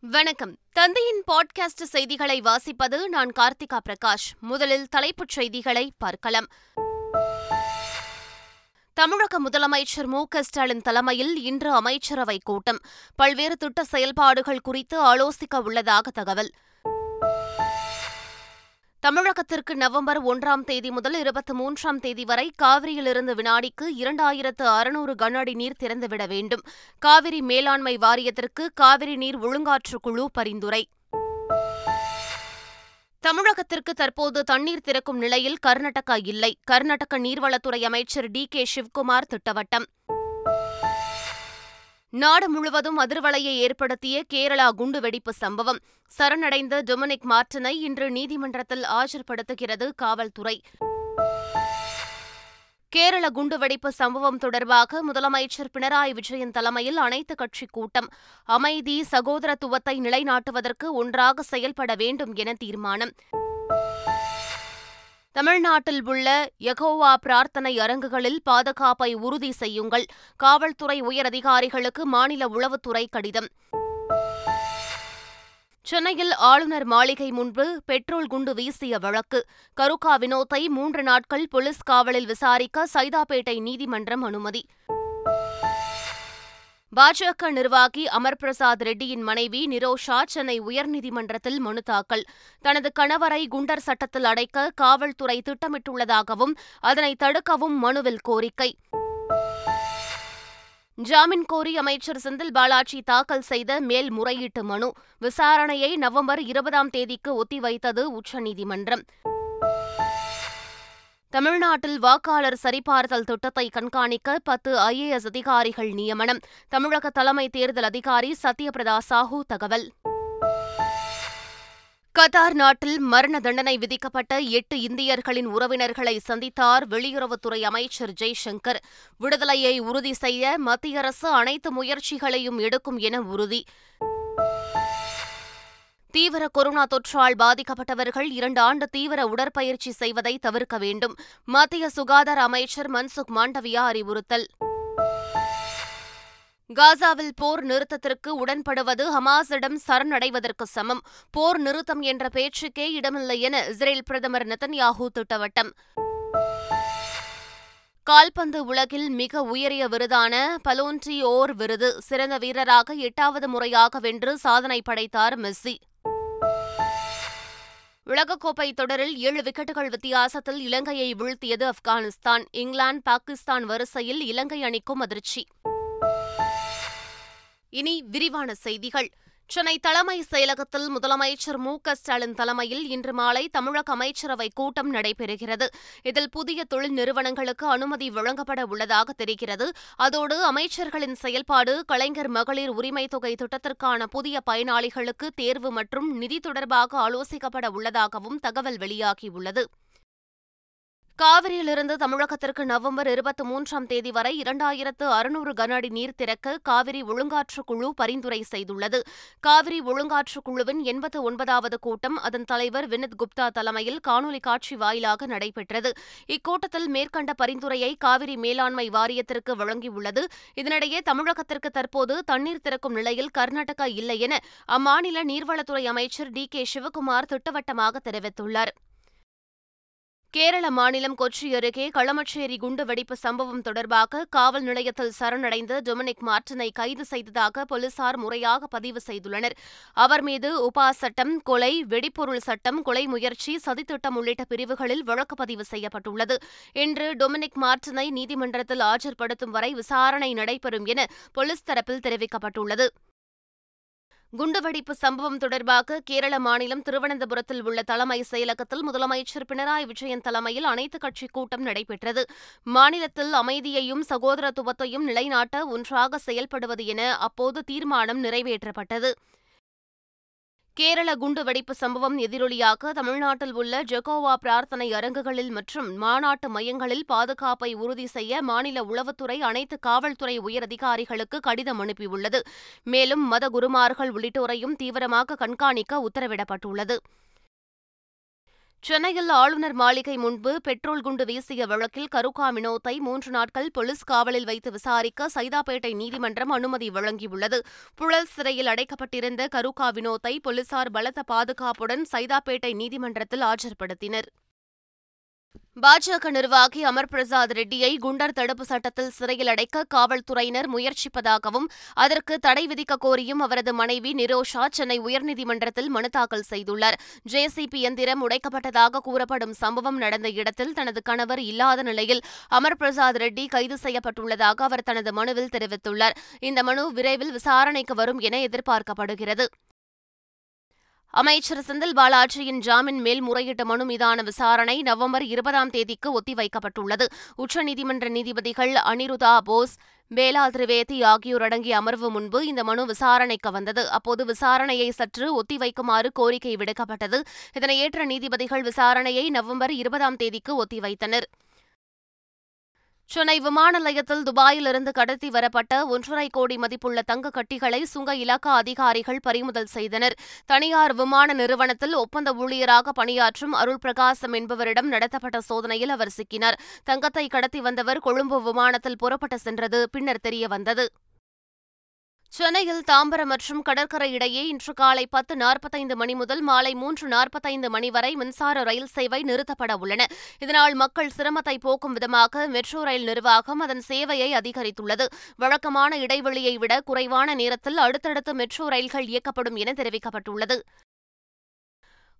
வணக்கம். தந்தையின் பாட்காஸ்ட் செய்திகளை வாசிப்பது நான் கார்த்திகா பிரகாஷ். முதலில் தலைப்புச் செய்திகளை பார்க்கலாம். தமிழக முதலமைச்சர் மு க ஸ்டாலின் தலைமையில் இன்று அமைச்சரவைக் கூட்டம். பல்வேறு திட்ட செயல்பாடுகள் குறித்து ஆலோசிக்க உள்ளதாக தகவல். தமிழகத்திற்கு நவம்பர் ஒன்றாம் தேதி முதல் இருபத்தி மூன்றாம் தேதி வரை காவிரியிலிருந்து வினாடிக்கு இரண்டாயிரத்து அறுநூறு கன அடி நீர் திறந்துவிட வேண்டும். காவிரி மேலாண்மை வாரியத்திற்கு காவிரி நீர் ஒழுங்காற்று குழு பரிந்துரை. தமிழகத்திற்கு தற்போது தண்ணீர் திறக்கும் நிலையில் கர்நாடகா இல்லை. கர்நாடக நீர்வளத்துறை அமைச்சர் டி கே சிவ்குமார் திட்டவட்டம். நாடு முழுவதும் அதிர்வலையை ஏற்படுத்திய கேரளா குண்டுவெடிப்பு சம்பவம். சரணடைந்த டொமினிக் மார்டனை இன்று நீதிமன்றத்தில் ஆஜர்படுத்துகிறது காவல்துறை. கேரள குண்டுவெடிப்பு சம்பவம் தொடர்பாக முதலமைச்சர் பினராயி விஜயன் தலைமையில் அனைத்துக் கட்சிக் கூட்டம். அமைதி சகோதரத்துவத்தை நிலைநாட்டுவதற்கு ஒன்றாக செயல்பட வேண்டும் என தீர்மானம். தமிழ்நாட்டில் உள்ள யகோவா பிரார்த்தனை அரங்குகளில் பாதுகாப்பை உறுதி செய்யுங்கள். காவல்துறை உயரதிகாரிகளுக்கு மாநில உளவுத்துறை கடிதம். சென்னையில் ஆளுநர் மாளிகை முன்பு பெட்ரோல் குண்டு வீசிய வழக்கு. கருக்கா வினோத்தை மூன்று நாட்கள் போலீஸ் காவலில் விசாரிக்க சைதாப்பேட்டை நீதிமன்றம் அனுமதி. பாஜக நிர்வாகி அமர் பிரசாத் ரெட்டியின் மனைவி நிரோஷா சென்னை உயர்நீதிமன்றத்தில் மனு தாக்கல். தனது கணவரை குண்டர் சட்டத்தில் அடைக்க காவல்துறை திட்டமிட்டுள்ளதாகவும் அதனை தடுக்கவும் மனுவில் கோரிக்கை. ஜாமீன் கோரி அமைச்சர் செந்தில் பாலாஜி தாக்கல் செய்த மேல்முறையீட்டு மனு. விசாரணையை நவம்பர் இருபதாம் தேதிக்கு ஒத்திவைத்தது உச்சநீதிமன்றம். தமிழ்நாட்டில் வாக்காளர் சரிபார்த்தல் திட்டத்தை கண்காணிக்க பத்து ஐஏஎஸ் அதிகாரிகள் நியமனம். தமிழக தலைமை தேர்தல் அதிகாரி சத்யபிரதா சாஹூ தகவல். கத்தார் நாட்டில் மரண தண்டனை விதிக்கப்பட்ட எட்டு இந்தியர்களின் உறவினர்களை சந்தித்தார் வெளியுறவுத்துறை அமைச்சர் ஜெய்சங்கர். விடுதலையை உறுதி செய்ய மத்திய அரசு அனைத்து முயற்சிகளையும் எடுக்கும் என உறுதி. தீவிர கொரோனா தொற்றால் பாதிக்கப்பட்டவர்கள் இரண்டு ஆண்டு தீவிர உடற்பயிற்சி செய்வதை தவிர்க்க வேண்டும் மத்திய சுகாதார அமைச்சர் மன்சுக் மாண்டவியா அறிவுறுத்தல். காசாவில் போர் நிறுத்தத்திற்கு உடன்படுவது ஹமாஸிடம் சரணடைவதற்கு சமம் போர் நிறுத்தம் என்ற பேச்சுக்கே இடமில்லை என இஸ்ரேல் பிரதமர் நெத்தன்யாஹூ திட்டவட்டம். கால்பந்து உலகில் மிக உயரிய விருதான பலோன்டி ஓர் விருது சிறந்த வீரராக எட்டாவது முறையாக வென்று சாதனை படைத்தார் மெஸ்ஸி. உலகக்கோப்பை தொடரில் ஏழு விக்கெட்டுகள் வித்தியாசத்தில் இலங்கையை வீழ்த்தியது ஆப்கானிஸ்தான். இங்கிலாந்து பாகிஸ்தான் வரிசையில் இலங்கை அணிக்கும் அதிர்ச்சி. இனி விரிவான செய்திகள். சென்னை தலைமை செயலகத்தில் முதலமைச்சர் மு க ஸ்டாலின் தலைமையில் இன்று மாலை தமிழக அமைச்சரவை கூட்டம் நடைபெறுகிறது. இதில் புதிய தொழில் நிறுவனங்களுக்கு அனுமதி வழங்கப்பட உள்ளதாக தெரிகிறது. அதோடு அமைச்சர்களின் செயல்பாடு கலைஞர் மகளிர் உரிமை தொகை திட்டத்திற்கான புதிய பயனாளிகளுக்கு தேர்வு மற்றும் நிதி தொடர்பாக ஆலோசிக்கப்பட உள்ளதாகவும் தகவல் வெளியாகியுள்ளது. காவிரியிலிருந்து தமிழகத்திற்கு நவம்பர் இருபத்தி மூன்றாம் தேதி வரை இரண்டாயிரத்து அறுநூறு கன அடி நீர் திறக்க காவிரி ஒழுங்காற்று குழு பரிந்துரை செய்துள்ளது. காவிரி ஒழுங்காற்று குழுவின் எண்பத்து ஒன்பதாவது கூட்டம் அதன் தலைவர் வினித் குப்தா தலைமையில் காணொலி காட்சி வாயிலாக நடைபெற்றது. இக்கூட்டத்தில் மேற்கண்ட பரிந்துரையை காவிரி மேலாண்மை வாரியத்திற்கு வழங்கியுள்ளது. இதனிடையே தமிழகத்திற்கு தற்போது தண்ணீர் திறக்கும் நிலையில் கர்நாடகா இல்லை என அம்மாநில நீர்வளத்துறை அமைச்சர் டி கே சிவகுமார் திட்டவட்டமாக தெரிவித்துள்ளார். கேரள மாநிலம் கொச்சி அருகே களமச்சேரி குண்டுவெடிப்பு சம்பவம் தொடர்பாக காவல் நிலையத்தில் சரணடைந்த டொமினிக் மார்டினை கைது செய்ததாக போலீசார் முறையாக பதிவு செய்துள்ளனர். அவர் மீது உபா சட்டம் கொலை வெடிப்பொருள் சட்டம் கொலை முயற்சி சதித்திட்டம் உள்ளிட்ட பிரிவுகளில் வழக்கு பதிவு செய்யப்பட்டுள்ளது. இன்று டொமினிக் மார்டினை நீதிமன்றத்தில் ஆஜர்படுத்தும் வரை விசாரணை நடைபெறும் என போலீஸ் தரப்பில் தெரிவிக்கப்பட்டுள்ளது. குண்டுவெடிப்பு சம்பவம் தொடர்பாக கேரள மாநிலம் திருவனந்தபுரத்தில் உள்ள தலைமை செயலகத்தில் முதலமைச்சர் பினராயி விஜயன் தலைமையில் அனைத்துக் கட்சிக் கூட்டம் நடைபெற்றது. மாநிலத்தில் அமைதியையும் சகோதரத்துவத்தையும் நிலைநாட்ட ஒன்றாக செயல்படுவது என அப்போது தீர்மானம் நிறைவேற்றப்பட்டது. கேரள குண்டுவெடிப்பு சம்பவம் எதிரொலியாக தமிழ்நாட்டில் உள்ள ஜெகோவா பிரார்த்தனை அரங்குகளில் மற்றும் மாநாட்டு மையங்களில் பாதுகாப்பை உறுதி செய்ய மாநில உளவுத்துறை அனைத்து காவல்துறை உயரதிகாரிகளுக்கு கடிதம் அனுப்பியுள்ளது. மேலும் மத குருமார்கள் உள்ளிட்டோரையும் தீவிரமாக கண்காணிக்க உத்தரவிடப்பட்டுள்ளது. சென்னையில் ஆளுநர் மாளிகை முன்பு பெட்ரோல் குண்டு வீசிய வழக்கில் கருக்கா வினோத்தை மூன்று நாட்கள் போலீஸ் காவலில் வைத்து விசாரிக்க சைதாப்பேட்டை நீதிமன்றம் அனுமதி வழங்கியுள்ளது. புழல் சிறையில் அடைக்கப்பட்டிருந்த கருக்கா வினோத்தை போலீசார் பலத்த பாதுகாப்புடன் சைதாப்பேட்டை நீதிமன்றத்தில் ஆஜர்படுத்தினர். பாஜக நிர்வாகி அமர் பிரசாத் ரெட்டியை குண்டர் தடுப்பு சட்டத்தில் சிறையில் அடைக்க காவல்துறையினர் முயற்சிப்பதாகவும் அதற்கு தடை விதிக்க கோரியும் அவரது மனைவி நிரோஷா சென்னை உயர்நீதிமன்றத்தில் மனு தாக்கல் செய்துள்ளார். ஜேசிபி எந்திரம் உடைக்கப்பட்டதாக கூறப்படும் சம்பவம் நடந்த இடத்தில் தனது கணவர் இல்லாத நிலையில் அமர் பிரசாத் ரெட்டி கைது செய்யப்பட்டுள்ளதாக அவர் தனது மனுவில் தெரிவித்துள்ளார். இந்த மனு விரைவில் விசாரணைக்கு வரும் என எதிர்பார்க்கப்படுகிறது. அமைச்சர் செந்தில் பாலாஜியின் ஜாமீன் மேல்முறையீட்டு மனு மீதான விசாரணை நவம்பர் இருபதாம் தேதிக்கு ஒத்திவைக்கப்பட்டுள்ளது. உச்சநீதிமன்ற நீதிபதிகள் அனிருதா போஸ் பேலா திரிவேதி ஆகியோர் அடங்கிய அமர்வு முன்பு இந்த மனு விசாரணைக்கு வந்தது. அப்போது விசாரணையை சற்று ஒத்திவைக்குமாறு கோரிக்கை விடுக்கப்பட்டது. இதனை ஏற்ற நீதிபதிகள் விசாரணையை நவம்பர் இருபதாம் தேதிக்கு ஒத்திவைத்தனர். சென்னை விமான நிலையத்தில் துபாயிலிருந்து கடத்தி வரப்பட்ட ஒன்றரை கோடி மதிப்புள்ள தங்க கட்டிகளை சுங்க இலாக்கா அதிகாரிகள் பறிமுதல் செய்தனர். தனியார் விமான நிறுவனத்தில் ஒப்பந்த ஊழியராக பணியாற்றும் அருள் பிரகாசம் என்பவரிடம் நடத்தப்பட்ட சோதனையில் அவர் சிக்கினார். தங்கத்தை கடத்தி வந்தவர் கொழும்பு விமானத்தில் புறப்பட்டு சென்றது பின்னர் தெரியவந்தது சென்னையில் தாம்பரம் மற்றும் கடற்கரை இடையே இன்று காலை பத்து நாற்பத்தைந்து மணி முதல் மாலை மூன்று நாற்பத்தைந்து மணி வரை மின்சார ரயில் சேவை நிறுத்தப்பட உள்ளன. இதனால் மக்கள் சிரமத்தை போக்கும் விதமாக மெட்ரோ ரயில் நிர்வாகம் அதன் சேவையை அதிகரித்துள்ளது. வழக்கமான இடைவெளியை விட குறைவான நேரத்தில் அடுத்தடுத்து மெட்ரோ ரயில்கள் இயக்கப்படும் என தெரிவிக்கப்பட்டுள்ளது.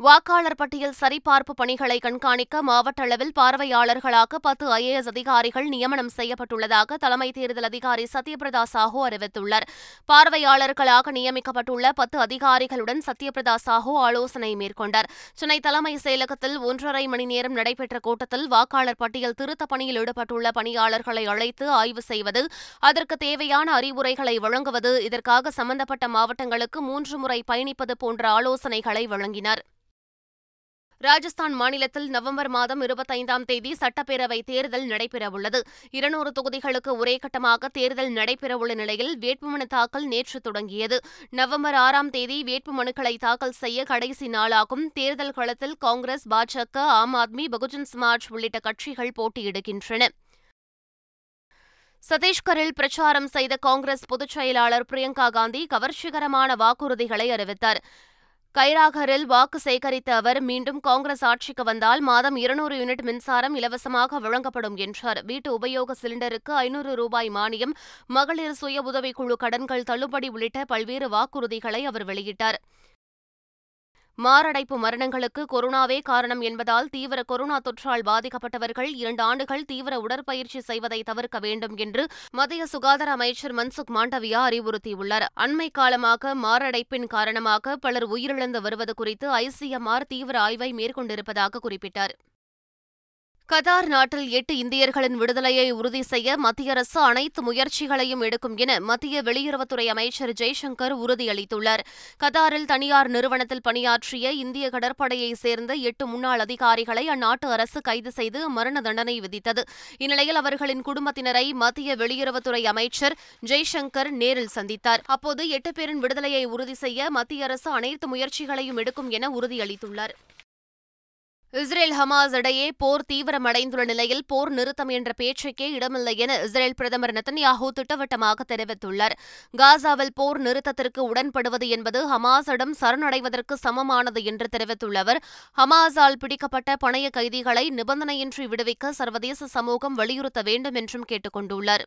வாக்காளர் பட்டியல் சரிபார்ப்பு பணிகளை கண்காணிக்க மாவட்ட அளவில் பார்வையாளர்களாக பத்து ஐஏஎஸ் அதிகாரிகள் நியமனம் செய்யப்பட்டுள்ளதாக தலைமை தேர்தல் அதிகாரி சத்யபிரதா சாஹூ அறிவித்துள்ளார். பார்வையாளர்களாக நியமிக்கப்பட்டுள்ள பத்து அதிகாரிகளுடன் சத்யபிரதா சாஹூ ஆலோசனை மேற்கொண்டார். சென்னை தலைமை செயலகத்தில் ஒன்றரை மணி நேரம் நடைபெற்ற கூட்டத்தில் வாக்காளர் பட்டியல் திருத்த பணியில் ஈடுபட்டுள்ள பணியாளர்களை அழைத்து ஆய்வு செய்வது அதற்கு தேவையான அறிவுரைகளை வழங்குவது இதற்காக சம்பந்தப்பட்ட மாவட்டங்களுக்கு மூன்று முறை பயணிப்பது போன்ற ஆலோசனைகளை வழங்கினார். ராஜஸ்தான் மாநிலத்தில் நவம்பர் மாதம் இருபத்தைந்தாம் தேதி சட்டப்பேரவை தேர்தல் நடைபெறவுள்ளது. இருநூறு தொகுதிகளுக்கு ஒரே கட்டமாக தேர்தல் நடைபெறவுள்ள நிலையில் வேட்புமனு தாக்கல் நேற்று தொடங்கியது. நவம்பர் ஆறாம் தேதி வேட்புமனுக்களை தாக்கல் செய்ய கடைசி நாளாகும். தேர்தல் களத்தில் காங்கிரஸ் பாஜக ஆம் ஆத்மி பகுஜன் சமாஜ் உள்ளிட்ட கட்சிகள் போட்டியிடுகின்றன. சத்தீஸ்கரில் பிரச்சாரம் செய்த காங்கிரஸ் பொதுச் செயலாளர் பிரியங்கா காந்தி கவர்ச்சிகரமான வாக்குறுதிகளை அறிவித்தார். கைராகரில் வாக்கு சேகரித்த அவர் மீண்டும் காங்கிரஸ் ஆட்சிக்கு வந்தால் மாதம் இருநூறு யூனிட் மின்சாரம் இலவசமாக வழங்கப்படும் என்றார். வீட்டு உபயோக சிலிண்டருக்கு ஐநூறு ரூபாய் மானியம் மகளிர் சுய உதவிக்குழு கடன்கள் தள்ளுபடி உள்ளிட்ட பல்வேறு வாக்குறுதிகளை அவர் வெளியிட்டார். மாரடைப்பு மரணங்களுக்கு கொரோனாவே காரணம் என்பதால் தீவிர கொரோனா தொற்றால் பாதிக்கப்பட்டவர்கள் இரண்டு ஆண்டுகள் தீவிர உடற்பயிற்சி செய்வதை தவிர்க்க வேண்டும் என்று மத்திய சுகாதார அமைச்சர் மன்சுக் மாண்டவியா அறிவுறுத்தியுள்ளார். அண்மை காலமாக மாரடைப்பின் காரணமாக பலர் உயிரிழந்து வருவது குறித்து ஐசிஎம்ஆர் தீவிர ஆய்வை மேற்கொண்டிருப்பதாக குறிப்பிட்டார். கதார் நாட்டில் எட்டு இந்தியர்களின் விடுதலையை உறுதி செய்ய மத்திய அரசு அனைத்து முயற்சிகளையும் எடுக்கும் என மத்திய வெளியுறவுத்துறை அமைச்சர் ஜெய்சங்கர் உறுதியளித்துள்ளார். கதாரில் தனியார் நிறுவனத்தில் பணியாற்றிய இந்திய கடற்படையைச் சேர்ந்த எட்டு முன்னாள் அதிகாரிகளை அந்நாட்டு அரசு கைது செய்து மரண தண்டனை விதித்தது. இந்நிலையில் அவர்களின் குடும்பத்தினரை மத்திய வெளியுறவுத்துறை அமைச்சர் ஜெய்சங்கர் நேரில் சந்தித்தார். அப்போது எட்டு பேரின் விடுதலையை உறுதி செய்ய மத்திய அரசு அனைத்து முயற்சிகளையும் எடுக்கும் என உறுதியளித்துள்ளார். இஸ்ரேல் ஹமாஸ் இடையே போர் தீவிரமடைந்துள்ள நிலையில் போர் நிறுத்தம் என்ற பேச்சுக்கே இடமில்லை என இஸ்ரேல் பிரதமர் நெத்தன்யாஹூ திட்டவட்டமாக தெரிவித்துள்ளார். காசாவில் போர் நிறுத்தத்திற்கு உடன்படுவது என்பது ஹமாஸிடம் சரணடைவதற்கு சமமானது என்று தெரிவித்துள்ள அவர் ஹமாஸால் பிடிக்கப்பட்ட பணைய கைதிகளை நிபந்தனையின்றி விடுவிக்க சர்வதேச சமூகம் வலியுறுத்த வேண்டும் என்றும் கேட்டுக் கொண்டுள்ளார்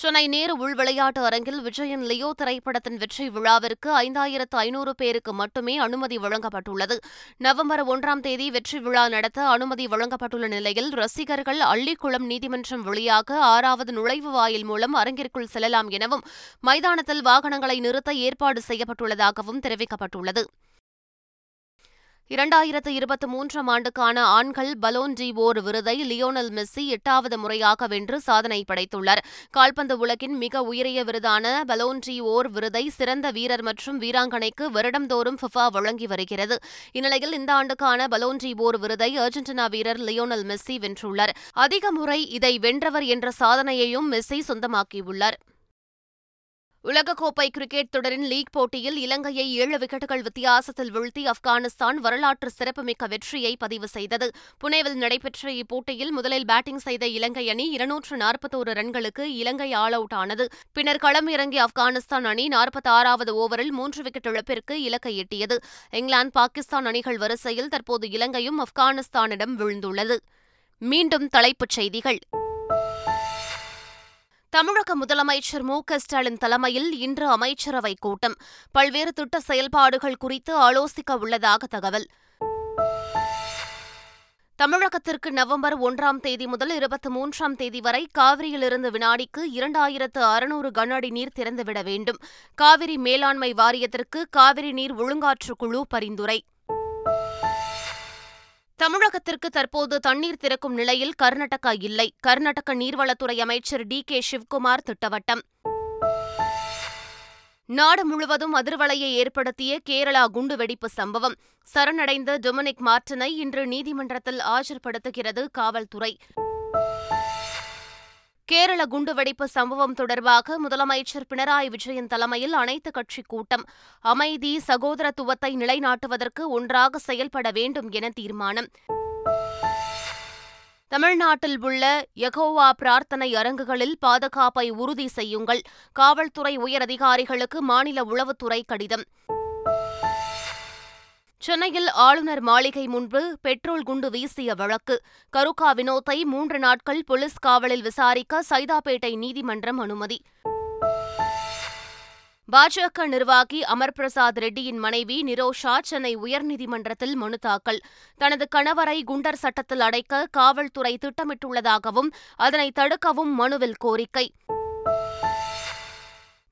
சென்னை நேரு உள் விளையாட்டு அரங்கில் விஜயன் லியோ திரைப்படத்தின் வெற்றி விழாவிற்கு ஐந்தாயிரத்து ஐநூறு பேருக்கு மட்டுமே அனுமதி வழங்கப்பட்டுள்ளது. நவம்பர் ஒன்றாம் தேதி வெற்றி விழா நடத்த அனுமதி வழங்கப்பட்டுள்ள நிலையில் ரசிகர்கள் அள்ளிக்குளம் நீதிமன்றம் வழியாக ஆறாவது நுழைவு வாயில் மூலம் அரங்கிற்குள் செல்லலாம் எனவும் மைதானத்தில் வாகனங்களை நிறுத்த ஏற்பாடு செய்யப்பட்டுள்ளதாகவும் தெரிவிக்கப்பட்டுள்ளது. இரண்டாயிரத்து இருபத்தி மூன்றாம் ஆண்டுக்கான ஆண்கள் பலோன் டி ஓர் விருதை லியோனல் மெஸ்ஸி எட்டாவது முறையாக வென்று சாதனை படைத்துள்ளார். கால்பந்து உலகின் மிக உயரிய விருதான பலோன் டி ஓர் விருதை சிறந்த வீரர் மற்றும் வீராங்கனைக்கு வருடந்தோறும் ஃபிஃபா வழங்கி வருகிறது. இந்நிலையில் இந்த ஆண்டுக்கான பலோன் டி ஓர் விருதை அர்ஜென்டினா வீரர் லியோனல் மெஸ்ஸி வென்றுள்ளார். அதிக முறை இதை வென்றவர் என்ற சாதனையையும் மெஸ்ஸி சொந்தமாக்கியுள்ளார். உலகக்கோப்பை கிரிக்கெட் தொடரின் லீக் போட்டியில் இலங்கையை ஏழு விக்கெட்டுகள் வித்தியாசத்தில் வீழ்த்தி ஆப்கானிஸ்தான் வரலாற்று சிறப்புமிக்க வெற்றியை பதிவு செய்தது. புனேவில் நடைபெற்ற இப்போட்டியில் முதலில் பேட்டிங் செய்த இலங்கை அணி இருநூற்று நாற்பத்தோரு ரன்களுக்கு இலங்கை ஆல் அவுட் ஆனது. பின்னர் களம் இறங்கிய ஆப்கானிஸ்தான் அணி நாற்பத்தி ஆறாவது ஓவரில் மூன்று விக்கெட் இழப்பிற்கு இலக்கை எட்டியது. இங்கிலாந்து பாகிஸ்தான் அணிகள் வரிசையில் தற்போது இலங்கையும் ஆப்கானிஸ்தானிடம் விழுந்துள்ளது. மீண்டும் தலைப்புச் செய்திகள். தமிழக முதலமைச்சர் மு க ஸ்டாலின் தலைமையில் இன்று அமைச்சரவைக் கூட்டம். பல்வேறு திட்ட செயல்பாடுகள் குறித்து ஆலோசிக்க உள்ளதாக தகவல். தமிழகத்திற்கு நவம்பர் ஒன்றாம் தேதி முதல் இருபத்தி மூன்றாம் தேதி வரை காவிரியிலிருந்து வினாடிக்கு இரண்டாயிரத்து அறுநூறு கன அடி நீர் திறந்துவிட வேண்டும். காவிரி மேலாண்மை வாரியத்திற்கு காவிரி நீர் ஒழுங்காற்று குழு பரிந்துரை. தமிழகத்திற்கு தற்போது தண்ணீர் திறக்கும் நிலையில் கர்நாடகா இல்லை. கர்நாடக நீர்வளத்துறை அமைச்சர் டி கே சிவ்குமார் திட்டவட்டம். நாடு முழுவதும் அதிர்வலையை ஏற்படுத்திய கேரளா குண்டுவெடிப்பு சம்பவம். சரணடைந்த டொமினிக் மார்டனை இன்று நீதிமன்றத்தில் ஆஜர்படுத்துகிறது காவல்துறை. கேரள குண்டுவெடிப்பு சம்பவம் தொடர்பாக முதலமைச்சர் பினராயி விஜயன் தலைமையில் அனைத்துக் கட்சி கூட்டம். அமைதி சகோதரத்துவத்தை நிலைநாட்டுவதற்கு ஒன்றாக செயல்பட வேண்டும் என தீர்மானம். தமிழ்நாட்டில் உள்ள யகோவா பிரார்த்தனை அரங்குகளில் பாதுகாப்பை உறுதி செய்யுங்கள். காவல்துறை உயரதிகாரிகளுக்கு மாநில உளவுத்துறை கடிதம். சென்னையில் ஆளுநர் மாளிகை முன்பு பெட்ரோல் குண்டு வீசிய வழக்கு. கருக்கா வினோத்தை மூன்று நாட்கள் போலீஸ் காவலில் விசாரிக்க சைதாப்பேட்டை நீதிமன்றம் அனுமதி. பாஜக நிர்வாகி அமர் பிரசாத் ரெட்டியின் மனைவி நிரோஷா சென்னை உயர்நீதிமன்றத்தில் மனு தாக்கல். தனது கணவரை குண்டர் சட்டத்தில் அடைக்க காவல்துறை திட்டமிட்டுள்ளதாகவும் அதனை தடுக்கவும் மனுவில் கோரிக்கை.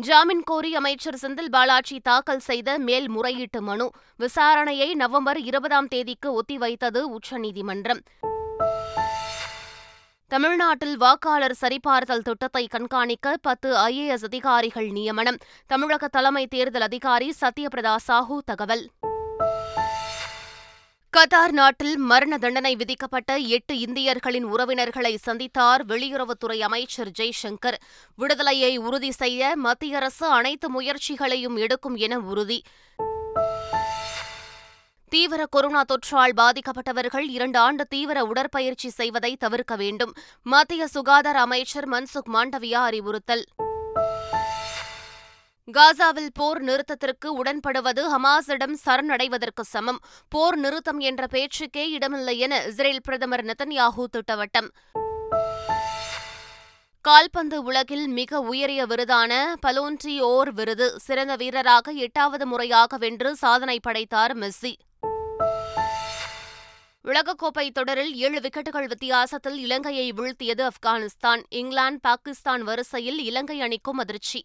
ஜாமீன் கோரி அமைச்சர் செந்தில் பாலாஜி தாக்கல் செய்த மேல்முறையீட்டு மனு விசாரணையை நவம்பர் இருபதாம் தேதிக்கு ஒத்திவைத்தது உச்சநீதிமன்றம். தமிழ்நாட்டில் வாக்காளர் சரிபார்த்தல் திட்டத்தை கண்காணிக்க பத்து ஐஏஎஸ் அதிகாரிகள் நியமனம். தமிழக தலைமை தேர்தல் அதிகாரி சத்யபிரதா சாஹூ தகவல். கத்தார் நாட்டில் மரண தண்டனை விதிக்கப்பட்ட எட்டு இந்தியர்களின் உறவினர்களை சந்தித்தார் வெளியுறவுத்துறை அமைச்சர் ஜெய்சங்கர். விடுதலையை உறுதி செய்ய மத்திய அரசு அனைத்து முயற்சிகளையும் எடுக்கும் என உறுதி. தீவிர கொரோனா தொற்றால் பாதிக்கப்பட்டவர்கள் இரண்டு ஆண்டு தீவிர உடற்பயிற்சி செய்வதை தவிர்க்க வேண்டும் மத்திய சுகாதார அமைச்சர் மன்சுக் மாண்டவியா அறிவுறுத்தல். காசாவில் போர் நிறுத்தத்திற்கு உடன்படுவது ஹமாஸிடம் சரணடைவதற்கு சமம். போர் நிறுத்தம் என்ற பேச்சுக்கே இடமில்லை என இஸ்ரேல் பிரதமர் நெத்தன்யாஹூ திட்டவட்டம். கால்பந்து உலகில் மிக உயரிய விருதான பலோன்டி ஓர் விருது. சிறந்த வீரராக எட்டாவது முறையாக வென்று சாதனை படைத்தார் மெஸ்ஸி. உலகக்கோப்பை தொடரில் ஏழு விக்கெட்டுகள் வித்தியாசத்தில் இலங்கையை வீழ்த்தியது ஆப்கானிஸ்தான். இங்கிலாந்து பாகிஸ்தான் வரிசையில் இலங்கை அணிக்கும் அதிர்ச்சி.